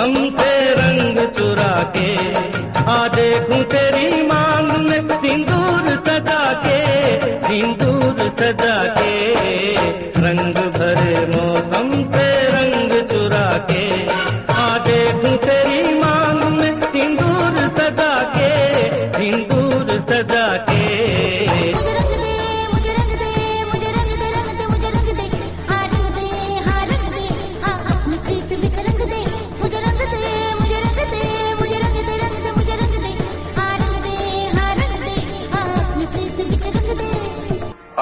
हम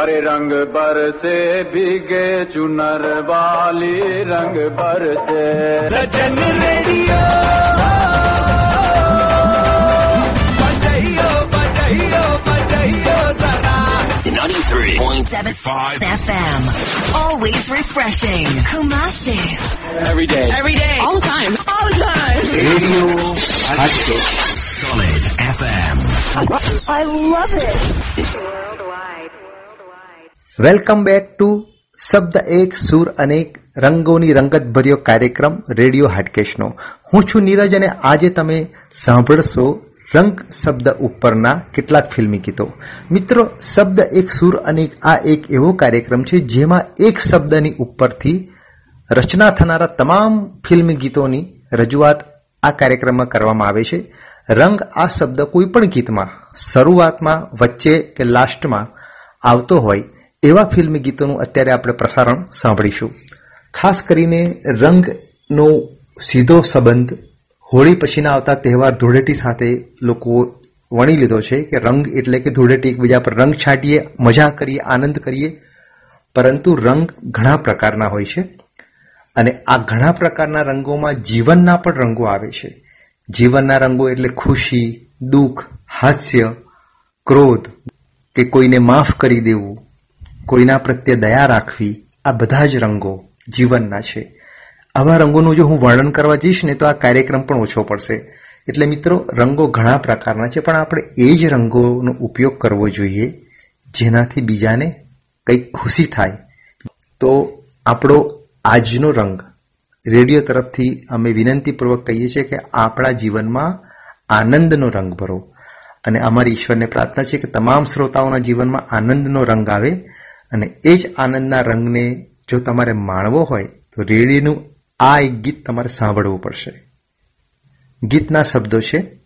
हरे रंग बरसे भीगे चुनर वाली रंग बरसे सजन रेडियो बजाइयो बजाइयो बजाइयो जरा 93.75 FM. Always refreshing. Kumasi. every day every day all the time all the time radio Solid FM Welcome back to શબ્દ એક, સુર અનેક, રંગોની રંગત ભર્યો કાર્યક્રમ રેડિયો હાટકેશનો હું છું નીરજ અને આજે તમે સાંભળશો રંગ શબ્દ ઉપરના કેટલાક ફિલ્મી ગીતો. મિત્રો, શબ્દ એક, સુર અનેક આ એક એવો કાર્યક્રમ છે જેમાં એક શબ્દની ઉપરથી રચના થનારા તમામ ફિલ્મી ગીતોની રજૂઆત આ કાર્યક્રમમાં કરવામાં આવે છે. રંગ આ શબ્દ કોઈ પણ ગીતમાં, શરૂઆતમાં, વચ્ચે કે લાસ્ટમાં આવતો હોય એવા ફિલ્મી ગીતોનું અત્યારે આપણે પ્રસારણ સાંભળીશું. ખાસ કરીને રંગનો સીધો સંબંધ હોળી પછીના આવતા તહેવાર ધૂળેટી સાથે લોકો વણી લીધો છે કે રંગ એટલે કે ધૂળેટી એકબીજા પર રંગ છાંટીએ, મજા કરીએ, આનંદ કરીએ. પરંતુ રંગ ઘણા પ્રકારના હોય છે અને આ ઘણા પ્રકારના રંગોમાં જીવનના પણ રંગો આવે છે. જીવનના રંગો એટલે ખુશી, દુઃખ, હાસ્ય, ક્રોધ કે કોઈને માફ કરી દેવું કોઈના પ્રત્યે દયા રાખવી આ બધા જ રંગો જીવનના છે. આવા રંગોનું જો હું વર્ણન કરવા જઈશ ને તો આ કાર્યક્રમ પણ ઓછો પડશે. એટલે મિત્રો, રંગો ઘણા પ્રકારના છે, પણ આપણે એ જ રંગોનો ઉપયોગ કરવો જોઈએ જેનાથી બીજાને કંઈક ખુશી થાય. તો આપણો આજનો રંગ. રેડિયો તરફથી અમે વિનંતીપૂર્વક કહીએ છીએ કે આપણા જીવનમાં આનંદનો રંગ ભરો. અને અમારી ઈશ્વરને પ્રાર્થના છે કે તમામ શ્રોતાઓના જીવનમાં આનંદનો રંગ આવે. અને એ જ આનંદના રંગને જો તમારે માણવો હોય, તો રેડિયોનું આ એક ગીત તમારે સાંભળવું પડશે. ગીતના શબ્દો છે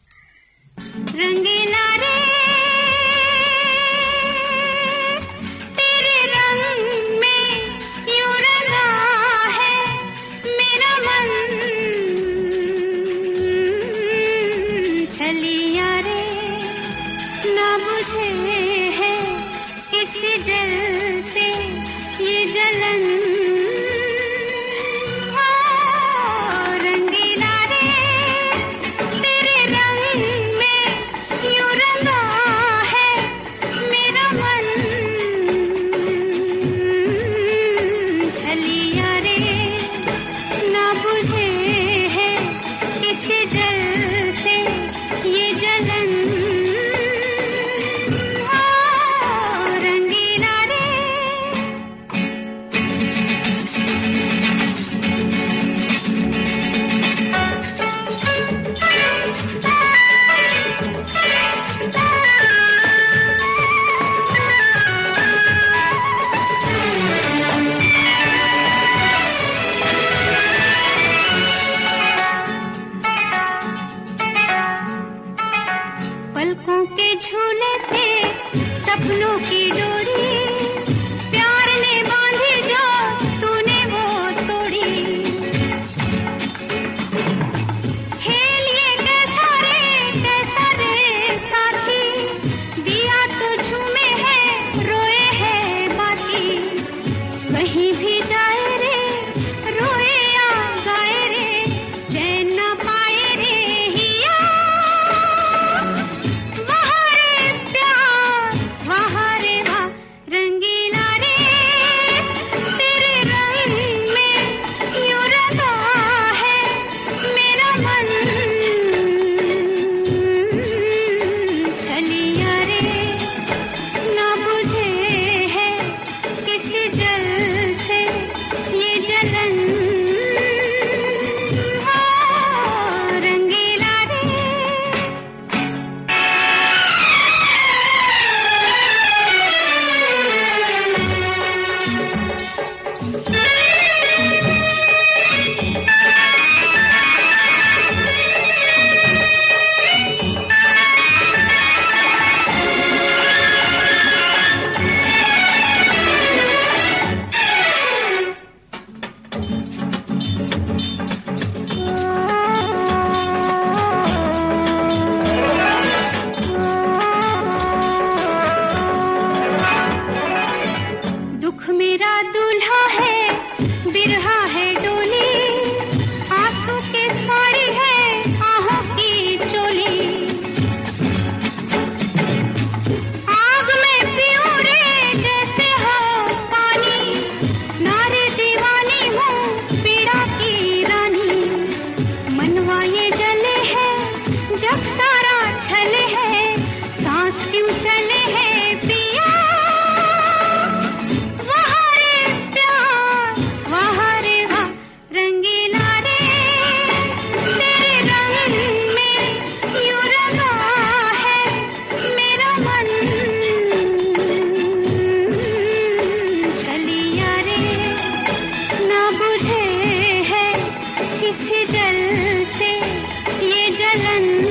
जलन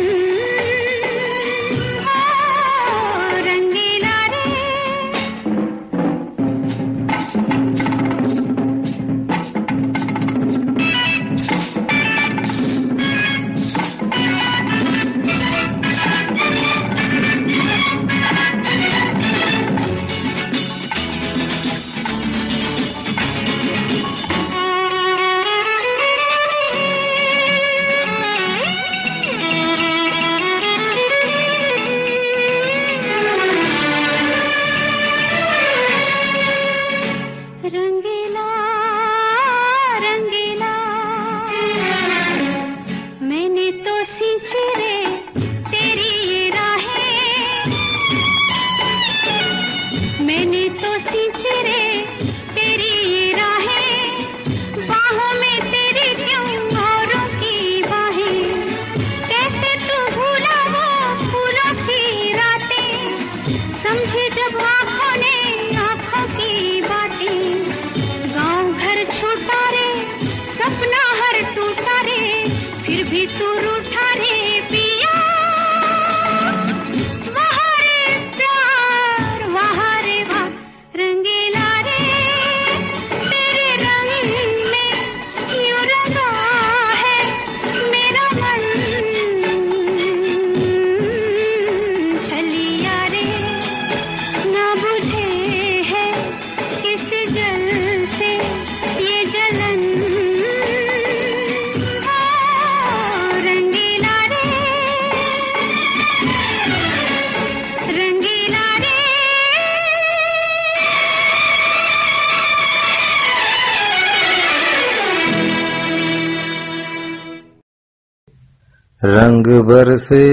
बरसे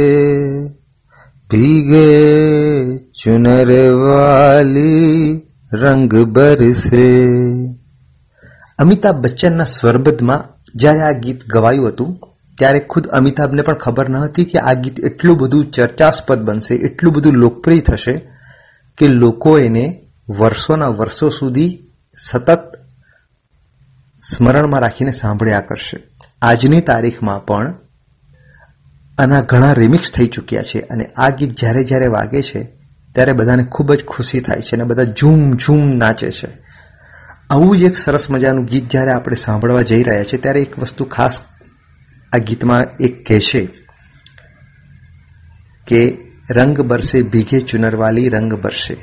भीगे चुनर वाली રંગ બરસે અમિતાભ બચ્ચનના સ્વરબદ્ધમાં જ્યારે આ ગીત ગવાયું હતું ત્યારે ખુદ અમિતાભને પણ ખબર ન હતી કે આ ગીત એટલું બધું ચર્ચાસ્પદ બનશે એટલું બધું લોકપ્રિય થશે કે લોકો એને વર્ષોના વર્ષો સુધી સતત સ્મરણમાં રાખીને સાંભળ્યા કરશે આજની તારીખમાં પણ આના ઘણા રિમિક્સ થઈ ચૂક્યા છે અને આ ગીત જ્યારે જ્યારે વાગે છે, ત્યારે બધાને ખૂબ જ ખુશી થાય છે અને બધા ઝૂમ ઝૂમ નાચે છે. આવું જ એક સરસ મજાનું ગીત જ્યારે આપણે સાંભળવા જઈ રહ્યા છે ત્યારે એક વસ્તુ ખાસ આ ગીતમાં એક કહેશે કે રંગ બરસે, ભીગે ચુનરવાલી રંગ બરસે.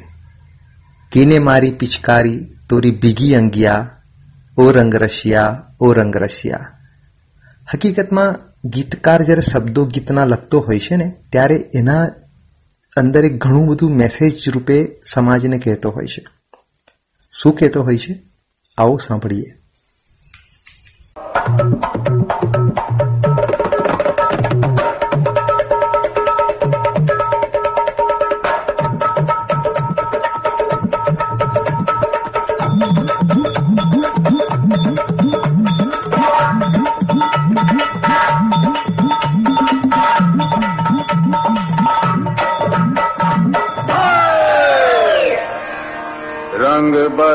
કીને મારી પિચકારી, તોરી ભીગી અંગિયા, ઓ રંગ રશિયા ઓ રંગ રશિયા હકીકતમાં ગીતકાર જ્યારે શબ્દો ગીતના લખતો હોય છે ને, ત્યારે એના અંદર એક ઘણું બધું મેસેજ રૂપે સમાજને કહેતો હોય છે. શું કહેતો હોય છે? આવો સાંભળીએ.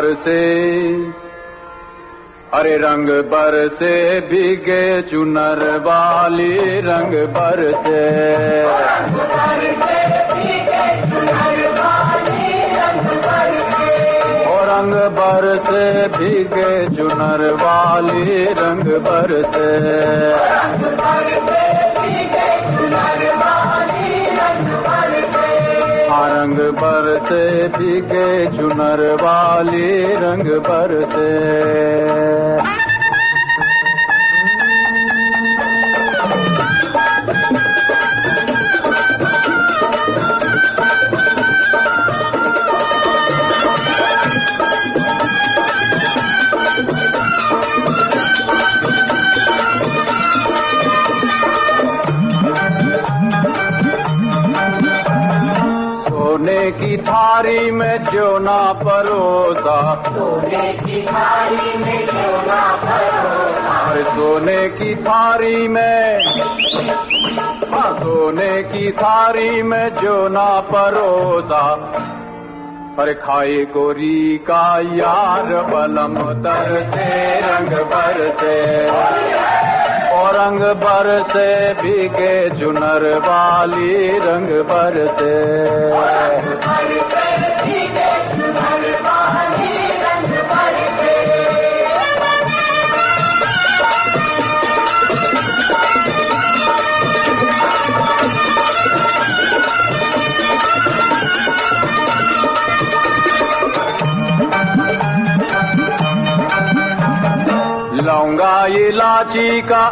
बरसे। अरे रंग बरसे, भीगे चुनर वाली रंग बरसे। रंग बरसे, भीगे चुनर वाली रंग बरसे। रंग बरसे भीगे चुनर वाली रंग बरसे सोने थारी में ना परोसा। सोने की थारी में ना परोसा। अरे सोने की थारी में हाँ सोने की थारी में जो ना परोसा। अरे खाए गोरी का यार बलम तर से रंग भर से। और रंग भर से भीगे चुनर वाली रंग भर से। लौंगा इलाची का।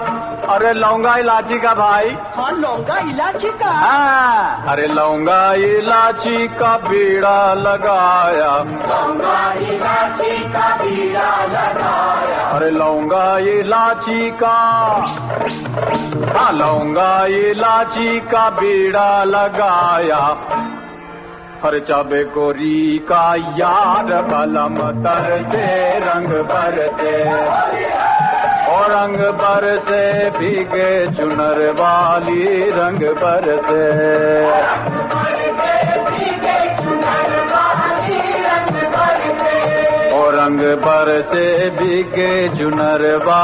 अरे लौंगा इलाची का भाई। हाँ लौंगा इलाची का। हाँ, अरे लौंगा इलाची का बीड़ा लगाया। अरे लौंगा इलाची का। हाँ लौंगा इलाची का बीड़ा लगाया। हर चाबे गोरी का यार बलम तर से रंग भर से और रंग भर से भीगे चुनर वाली रंग भर से और रंग भर से भीगे चुनर वा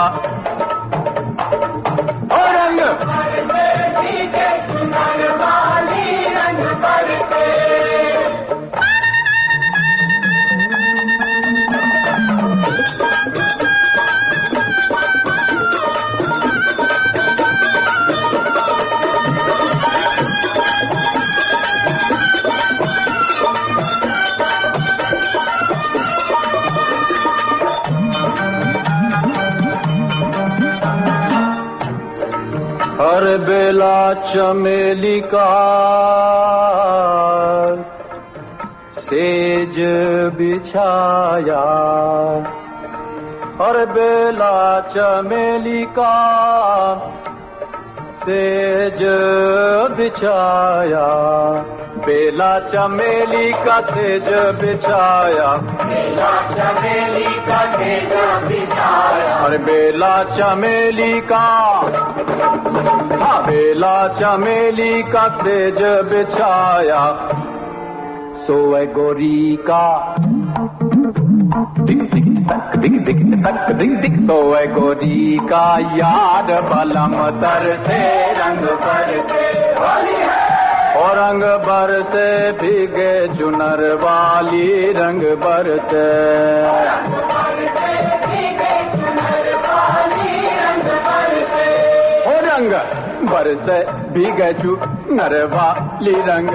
बेला चमेली का सेज बिछाया। हर बेला चमेली का सेज बिछाया बेला चमेली का सेज बिछाया। बेला चमेली का सेज बिछाया अरे बेला चमेली का। हाँ बेला चमेली का सेज बिछाया। सोए गोरी का। दिक दिक तक दिक दिक तक दिक दिक सोए गोरी का। याद बलम तर से, रंग पर से और रंग भर से भीगे चुनर वाली रंग बर से। रंग बर से भी भीगे नर वाली रंग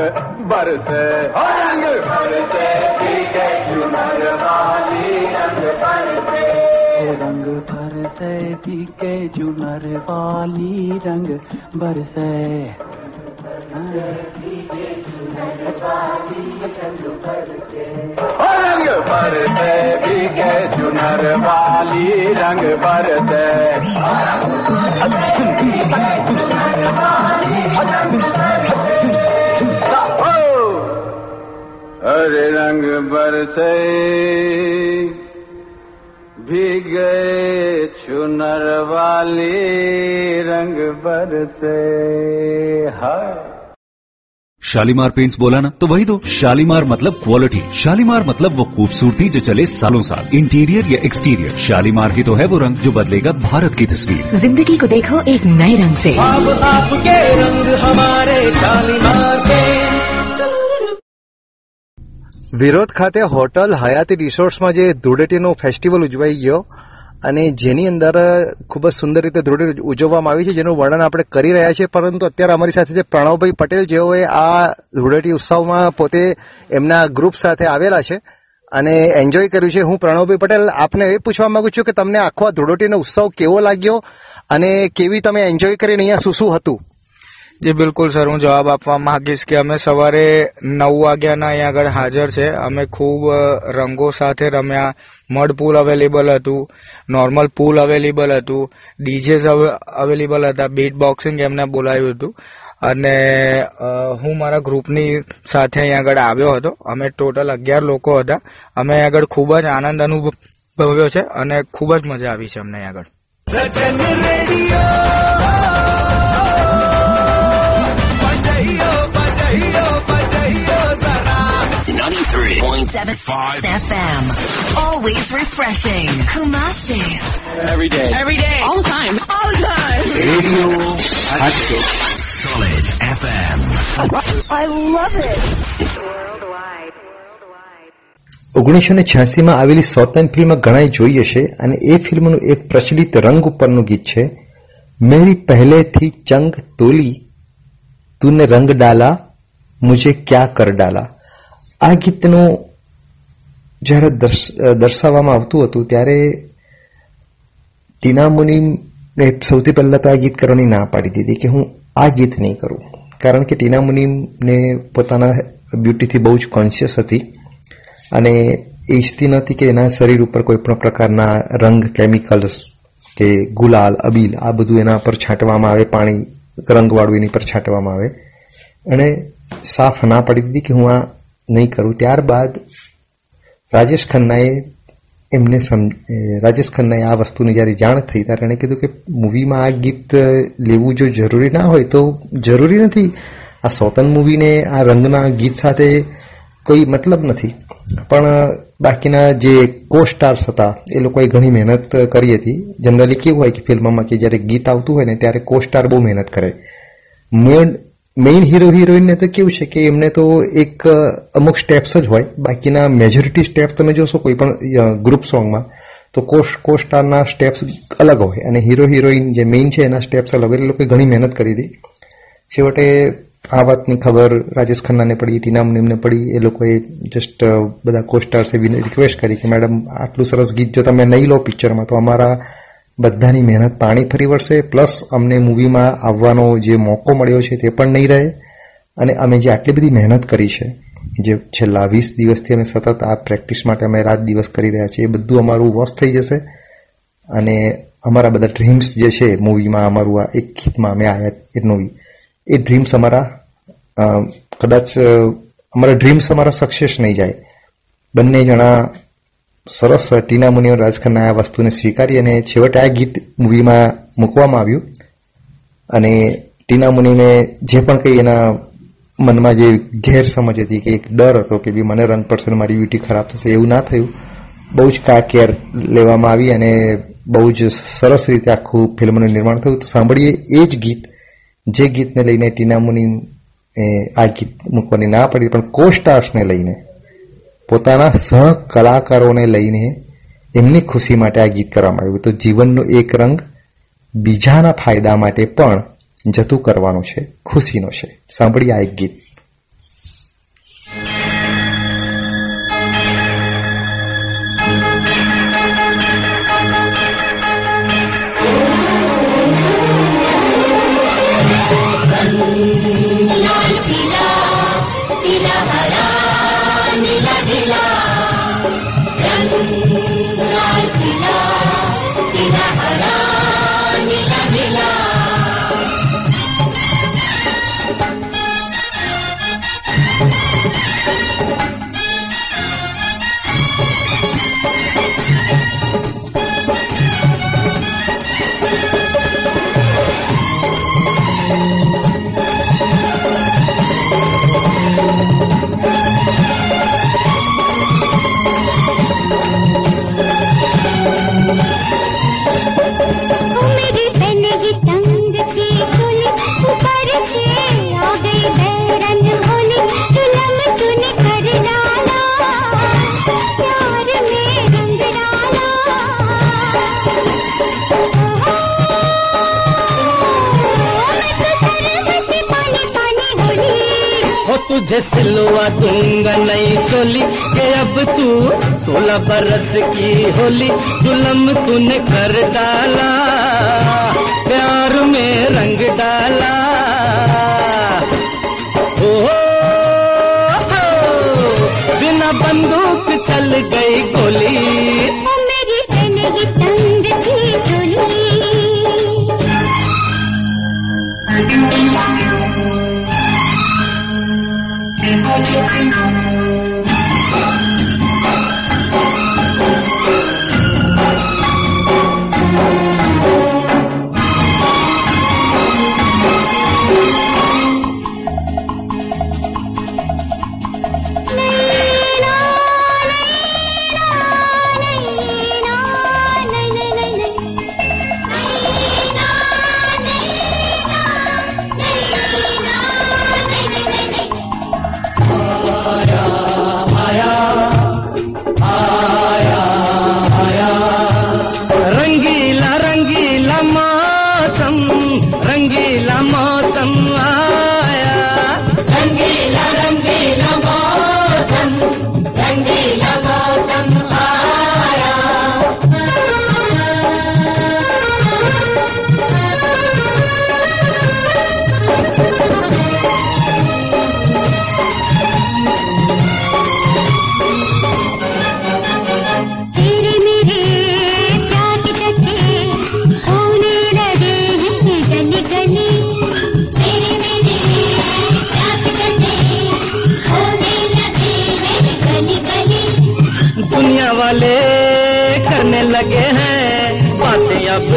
बर से। रंग बर से भी भीगे नर वाली रंग बर से। रंग भर से भीगे जुनर वाली रंग बरसे रंग बरसे भीगे चुनर वाली रंग बरसे ओ, अरे रंग बरसे भीगे चुनर वाली रंग बरसे हाय शालीमार पेंट्स बोला ना तो वही दो शालीमार मतलब क्वालिटी शालीमार मतलब वो खूबसूरती जो चले सालों साल इंटीरियर या एक्सटीरियर शालीमार ही तो है वो रंग जो बदलेगा भारत की तस्वीर जिंदगी को देखो एक नए रंग से अब आपके रंग हमारे शालीमार पेंट्स વિરોધ ખાતે હોટલ હયાતી રિસોર્ટ્સમાં જે ધૂળેટીનો ફેસ્ટિવલ ઉજવાઈ ગયો અને જેની અંદર ખૂબ જ સુંદર રીતે ધૂળેટી ઉજવવામાં આવી છે, જેનું વર્ણન આપણે કરી રહ્યા છીએ, પરંતુ અત્યારે અમારી સાથે છે પ્રણવભાઈ પટેલ, જેઓએ આ ધૂળેટી ઉત્સવમાં પોતે એમના ગ્રુપ સાથે આવેલા છે. અને એન્જોય કર્યું છે. હું પ્રણવભાઈ પટેલ, આપને એ પૂછવા માંગુ છું કે તમને આખો આ ધૂળેટીનો ઉત્સવ કેવો લાગ્યો? અને કેવી તમે એન્જોય કરીને અહીંયા શું શું હતું? જી, બિલકુલ સર. હું જવાબ આપવા માંગીશ કે અમે સવારે નવ વાગ્યાના અહીંયા આગળ હાજર છે. અમે ખૂબ રંગો સાથે રમ્યા. મડ પુલ અવેલેબલ હતું. નોર્મલ પુલ અવેલેબલ હતું. ડીજેસ અવેલેબલ હતા. બીટ બોક્સિંગ એમને બોલાવ્યું હતું. અને હું મારા ગ્રુપની સાથે અહીંયા આગળ આવ્યો હતો. અમે ટોટલ અગિયાર લોકો હતા. અમે અહીં આગળ ખૂબ જ આનંદ અનુભવ્યો છે અને ખૂબ જ મજા આવી છે અમને અહીંયા આગળ. 93.75 FM. Always refreshing. Kumasi. Every day. Every day. All the time. All the time. Radio Hatchet. Solid FM. I love it. ઓગણીસો ને છ્યાસીમાં આવેલી સોતન ફિલ્મ ઘણાએ જોઈ હશે અને એ ફિલ્મનું એક પ્રચલિત રંગ ઉપરનું ગીત છે મેરી પહેલેથી ચંગ તોલી તુને રંગ ડાલા મુજે ક્યા કર ડાલા આ ગીતનું જ્યારે દર્શાવવામાં આવતું હતું, ત્યારે ટીના મુનિમને સૌથી પહેલાં તો આ ગીત કરવાની ના પાડી દીધી કે હું આ ગીત નહીં કરું. કારણ કે ટીના મુનિમને પોતાના બ્યુટીથી બહુ જ કોન્શિયસ હતી અને એ ઈચ્છતી નથી કે એના શરીર ઉપર કોઈ પણ પ્રકારના રંગ કેમિકલ્સ કે ગુલાલ, અબીલ, આ બધું એના પર છાંટવામાં આવે, પાણી, રંગવાળું એની પર છાંટવામાં આવે. અને સાફ ના પાડી દીધી કે હું આ નહીં કરું. ત્યારબાદ રાજેશ ખન્નાએ એમને સમ રાજેશ ખન્નાએ આ વસ્તુની જ્યારે જાણ થઈ, ત્યારે એણે કીધું કે મૂવીમાં આ ગીત લેવું જો જરૂરી ના હોય, તો જરૂરી નથી. આ સોતન મૂવીને આ રંગના ગીત સાથે કોઈ મતલબ નથી. પણ બાકીના જે કો સ્ટાર્સ હતા, એ લોકોએ ઘણી મહેનત કરી હતી. જનરલી કેવું હોય કે ફિલ્મમાં કે જ્યારે ગીત આવતું હોય ને, ત્યારે કો સ્ટાર બહુ મહેનત કરે. મેઇન મેઇન હીરો હિરોઈનને તો કેવું છે કે એમને તો એક અમુક સ્ટેપ્સ જ હોય. બાકીના મેજોરિટી સ્ટેપ્સ તમે જોશો કોઈ પણ ગ્રુપ સોંગમાં તો કોશ કોસ્ટારના સ્ટેપ્સ અલગ હોય. અને હીરો હિરોઈન જે મેઇન છે એના સ્ટેપ્સ અલગ એટલે લોકોએ ઘણી મહેનત કરી હતી. છેવટે આ વાતની ખબર રાજેશ ખન્નાને પડી, ટીના મુનિમને પડી. એ લોકોએ જસ્ટ બધા કોસ્ટાર્સે રિક્વેસ્ટ કરી કે, મેડમ, આટલું સરસ ગીત જો તમે નહીં લો પિક્ચરમાં તો અમારા બધાની મહેનત પાણી ફરી વળશે, પ્લસ અમને મૂવીમાં આવવાનો જે મોકો મળ્યો છે તે પણ નહીં રહે. અને અમે જે આટલી બધી મહેનત કરી છે, જે છેલ્લા વીસ દિવસથી અમે સતત આ પ્રેક્ટિસ માટે અમે રાત દિવસ કરી રહ્યા છીએ, એ બધું અમારું વોશ થઈ જશે. અને અમારા બધા ડ્રીમ્સ જે છે મૂવીમાં, અમારું આ એક ગીતમાં અમે આયા એ મૂવી એ ડ્રીમ્સ અમારા કદાચ અમારા ડ્રીમ્સ અમારા સક્સેસ નહીં જાય. બંને જણા સરસ ટીના મુનિઓ રાજખન્ના આ વસ્તુને સ્વીકારી અને છેવટે આ ગીત મૂવીમાં મૂકવામાં આવ્યું. અને ટીના મુનિને જે પણ કંઈ એના મનમાં જે ગેરસમજ હતી કે એક ડર હતો કે બી મને રંગ પડશે મારી બ્યુટી ખરાબ થશે, એવું ના થયું. બહુ જ કા કેર લેવામાં આવી અને બહુ જ સરસ રીતે આખું ફિલ્મનું નિર્માણ થયું. તો સાંભળીએ એ જ ગીત, જે ગીતને લઈને ટીના મુનિ આ ગીત મૂકવાની ના પડી, પણ કો સ્ટાર્સને લઈને પોતાના સહ કલાકારોને લઈને એમની ખુશી માટે આ ગીત કરવામાં આવ્યું. તો જીવનનો એક રંગ બીજાના ફાયદા માટે પણ જતું કરવાનું છે, ખુશીનો છે. સાંભળીએ આ એક ગીત. तुझे सिलवा दूँगा नई चोली। के अब तू सोलह बरस की होली, जुलम तूने कर डाला, प्यार में रंग डाला। ओ बिना बंदूक चल गई गोली। मेरी तंग थी 别烦恼。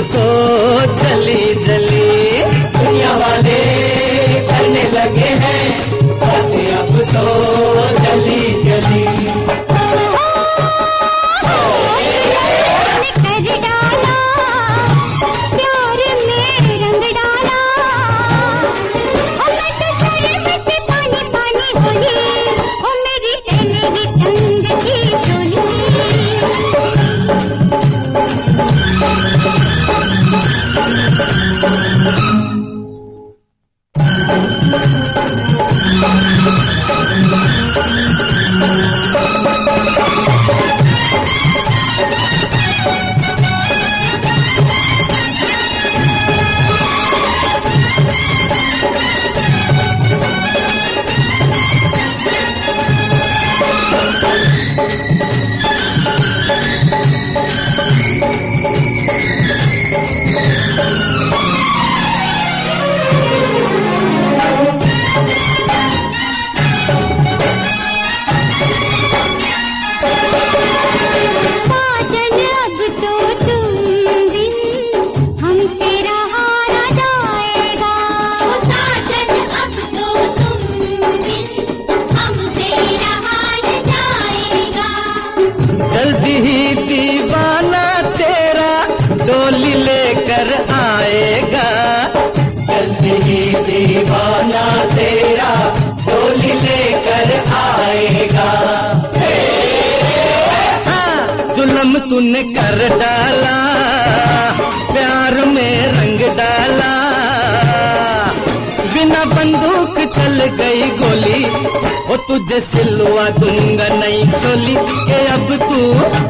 तो चली जली दुनिया वाले करने लगे हैं बातें अब तो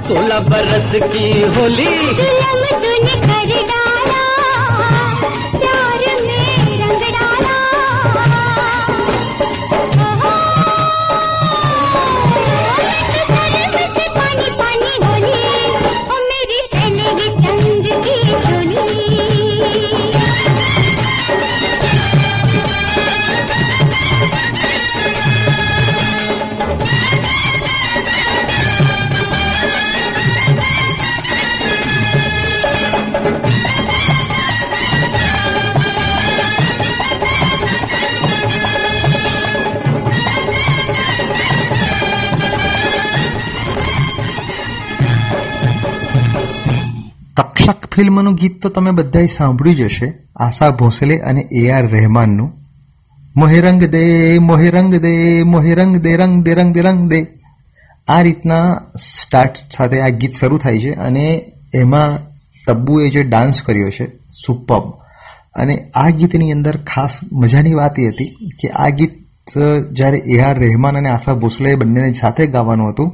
सोलह बरस की होली ફિલ્મનું ગીત તો તમે બધાએ સાંભળ્યું જ હશે. આશા ભોસલે અને એ આર રહેમાનનું. મોહે રંગ દે મોહે રંગ દે મોહે રંગ દે રંગ દે રંગ દે રંગ દે. આ રીતના સ્ટાર્ટ સાથે આ ગીત શરૂ થાય છે અને એમાં તબ્બુએ જે ડાન્સ કર્યો છે, સુપબ. અને આ ગીતની અંદર ખાસ મજાની વાત એ હતી કે આ ગીત જ્યારે એ આર રહેમાન અને આશા ભોસલે બંનેને સાથે ગાવાનું હતું,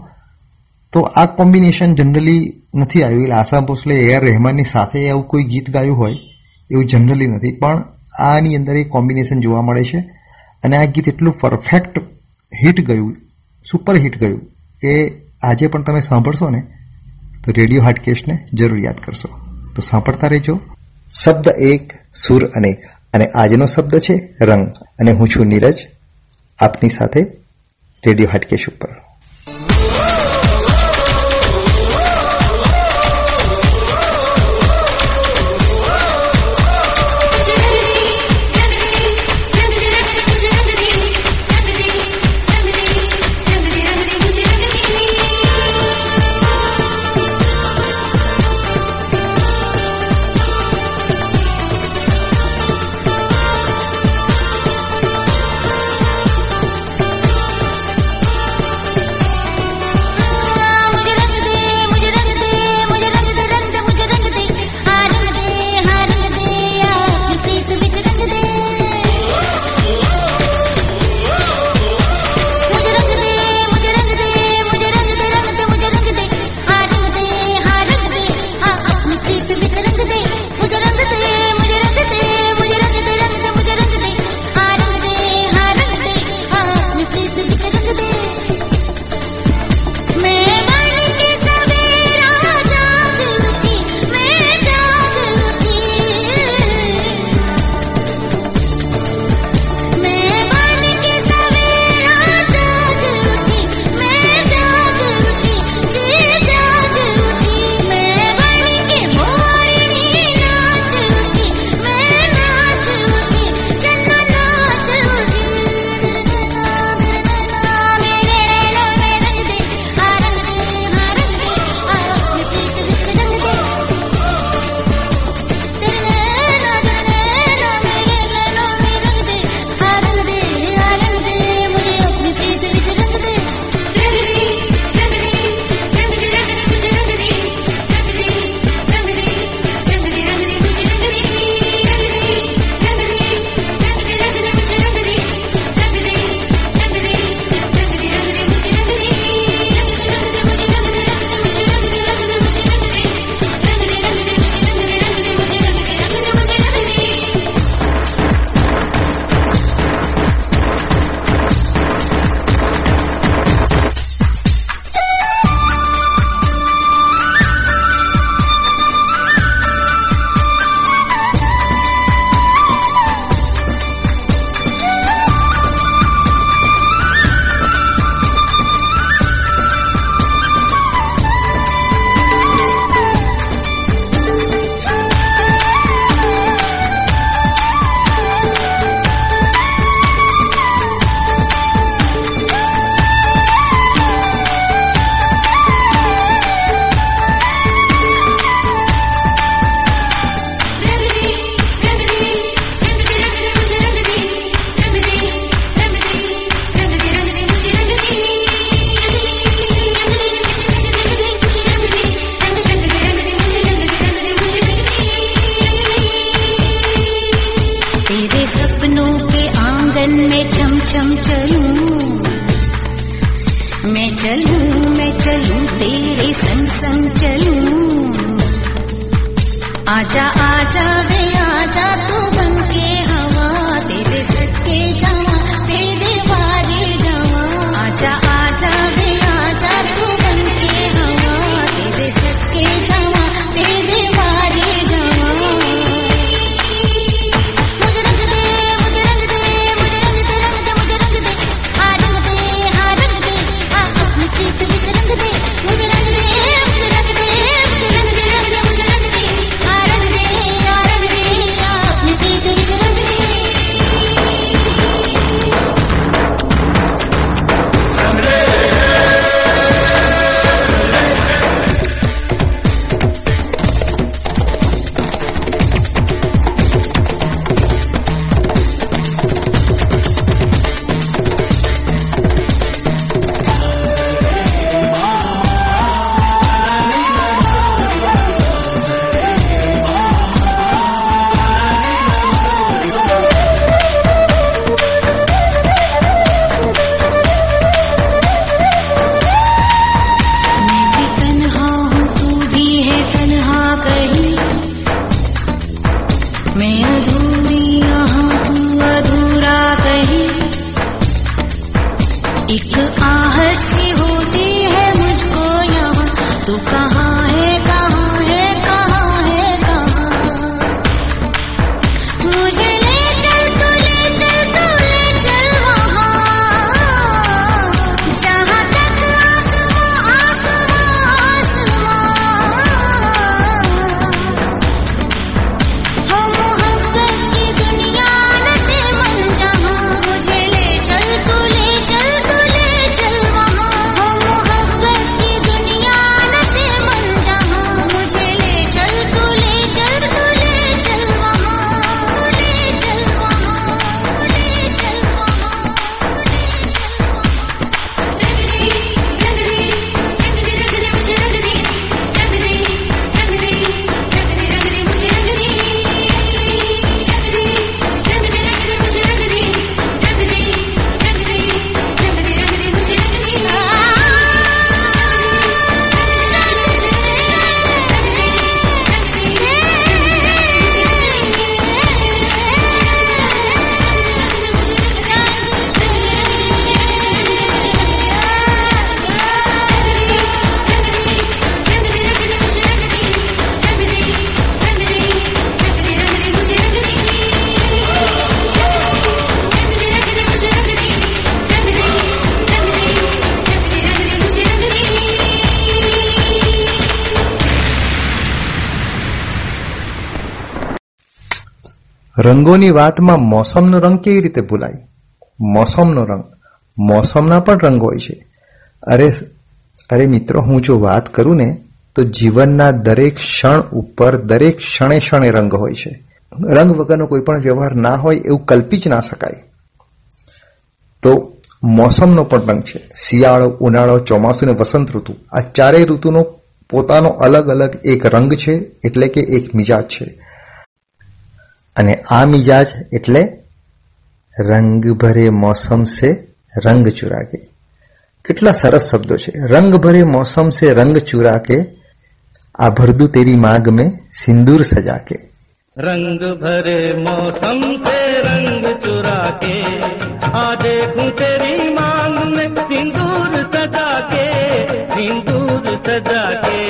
તો આ કોમ્બિનેશન જનરલી નથી આવ્યું આશા ભોસલે એ આર રહેમાનની સાથે એવું કોઈ ગીત ગાયું હોય એવું જનરલી નથી. પણ આની અંદર એ કોમ્બિનેશન જોવા મળે છે. અને આ ગીત એટલું પરફેક્ટ હિટ ગયું, સુપર હિટ ગયું કે આજે પણ તમે સાંભળશો ને, તો રેડિયો હાટકેશને જરૂર યાદ કરશો. તો સાંભળતા રહેજો. શબ્દ એક, સુર અનેક. અને આજનો શબ્દ છે રંગ. અને હું છું નીરજ, આપની સાથે રેડિયો હાટકેશ ઉપર. રંગોની વાતમાં મોસમનો રંગ કેવી રીતે ભૂલાય? મોસમનો રંગ. મોસમના પણ રંગ હોય છે. અરે અરે મિત્રો, હું જો વાત કરું ને, તો જીવનના દરેક ક્ષણ ઉપર દરેક ક્ષણે ક્ષણે રંગ હોય છે. રંગ વગરનો કોઈ પણ વ્યવહાર ના હોય એવું કલ્પી જ ના શકાય. તો મોસમનો પણ રંગ છે. શિયાળો, ઉનાળો, ચોમાસું ને વસંત ઋતુ. આ ચારેય ઋતુનો પોતાનો અલગ અલગ એક રંગ છે, એટલે કે એક મિજાજ છે. અને આ મિજાજ એટલે રંગ ભરે મોસમ સે રંગ ચુરા કે કેટલા સરસ શબ્દો છે રંગ ભરે મોસમ સે રંગ ચુરા કે આ ભરદુ તેરી માગ में सिंदूर सजा के रंग भरे मौसम से रंग चुरा के आ देखूं तेरी मांग में सिंदूर सजा के सिंदूर सजा के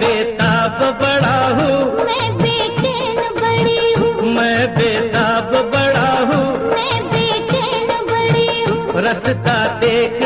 बेताब बड़ा हूँ। मैं बेचैन बड़ी हूँ। मैं बेताब बड़ा हूँ। मैं बेचैन बड़ी हूँ। रस्ता देख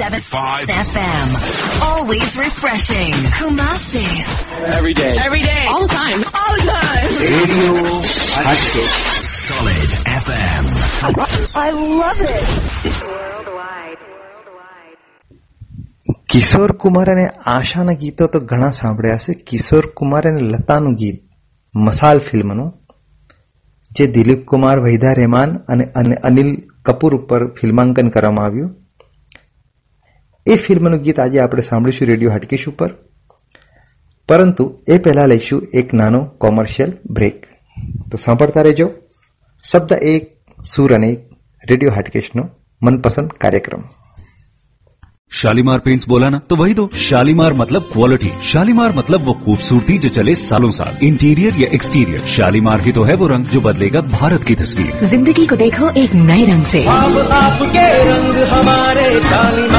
93.75 FM. Always refreshing. Kumasi. Every day. Every day. All the time. All the time. Radio Solid FM. I love it. Kishore Kumar અને આશાના ગીતો તો ઘણા સાંભળ્યા હશે કિશોર કુમાર અને લતાનું ગીત મસાલ ફિલ્મનું જે દિલીપ કુમાર વૈદા રહેમાન અને અનિલ કપૂર ઉપર ફિલ્માંકન કરવામાં આવ્યું એ ફિલ્મનું ગીત આજે આપણે સાંભળીશું રેડિયો હાટકેશ ઉપર પરંતુ એ પહેલા લઈશું એક નાનો કોમર્શિયલ બ્રેક તો સાંભળતા રહેજો શબ્દ એક સુર અને એક રેડિયો હાટકેશનો મનપસંદ કાર્યક્રમ शालीमार पेंट्स बोला ना तो वही दो शालीमार मतलब क्वालिटी शालीमार मतलब वो खूबसूरती जो चले सालों साल इंटीरियर या एक्सटीरियर शालीमार ही तो है वो रंग जो बदलेगा भारत की तस्वीर जिंदगी को देखो एक नए रंग से अब आपके रंग हमारे शालीमार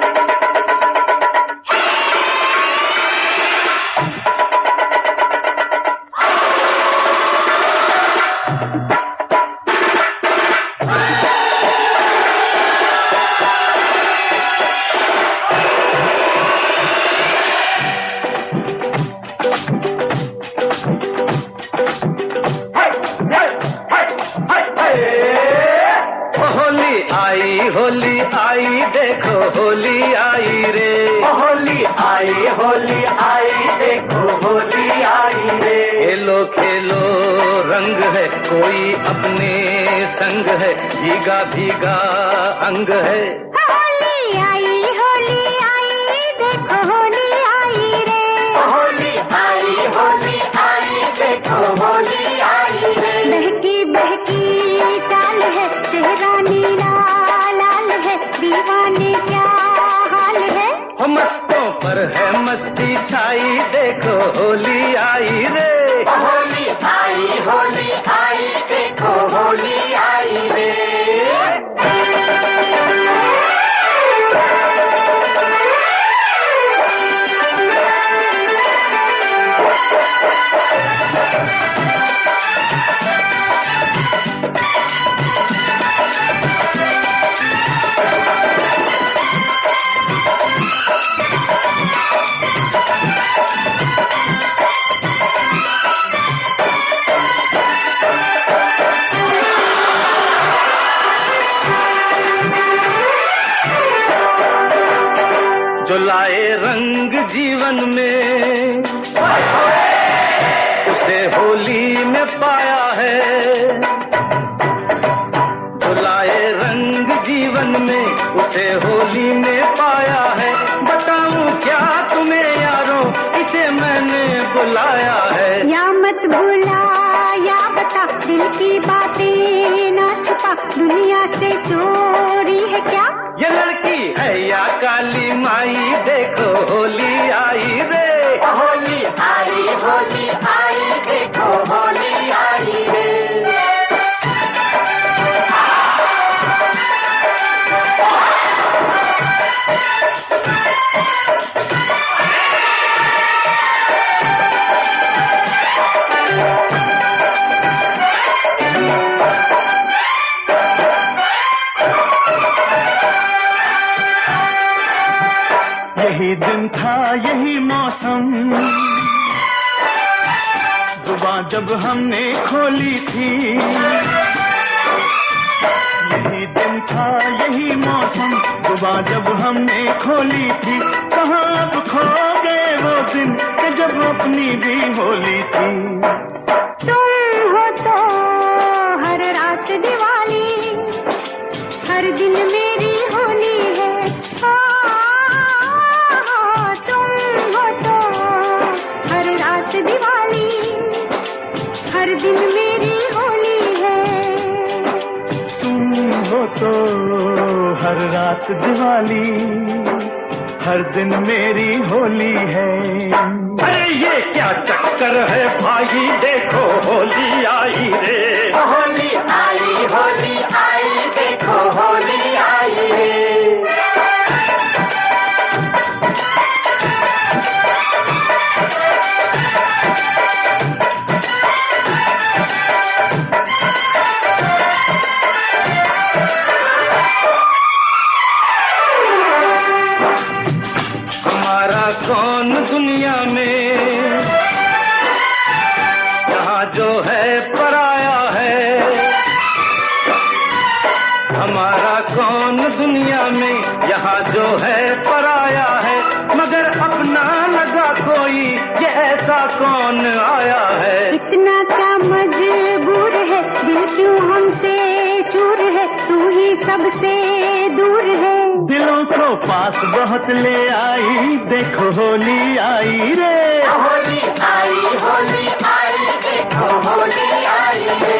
अपने संग है भीगा भीगा अंग है यही दिन था यही मौसम। जुबा जब हमने खोली थी। यही दिन था यही मौसम, जुबा जब हमने खोली थी। कहाँ अब खो गए वो दिन कि जब अपनी भी होली थी। तुम हो तो हर रात दिवाली, हर दिन मेरी तो हर रात दिवाली, हर दिन मेरी होली है। अरे ये क्या चक्कर है भाई, देखो होली आई रे। को पास बहुत ले आई देखो होली आई रे होली आई होली आई देखो होली आई रे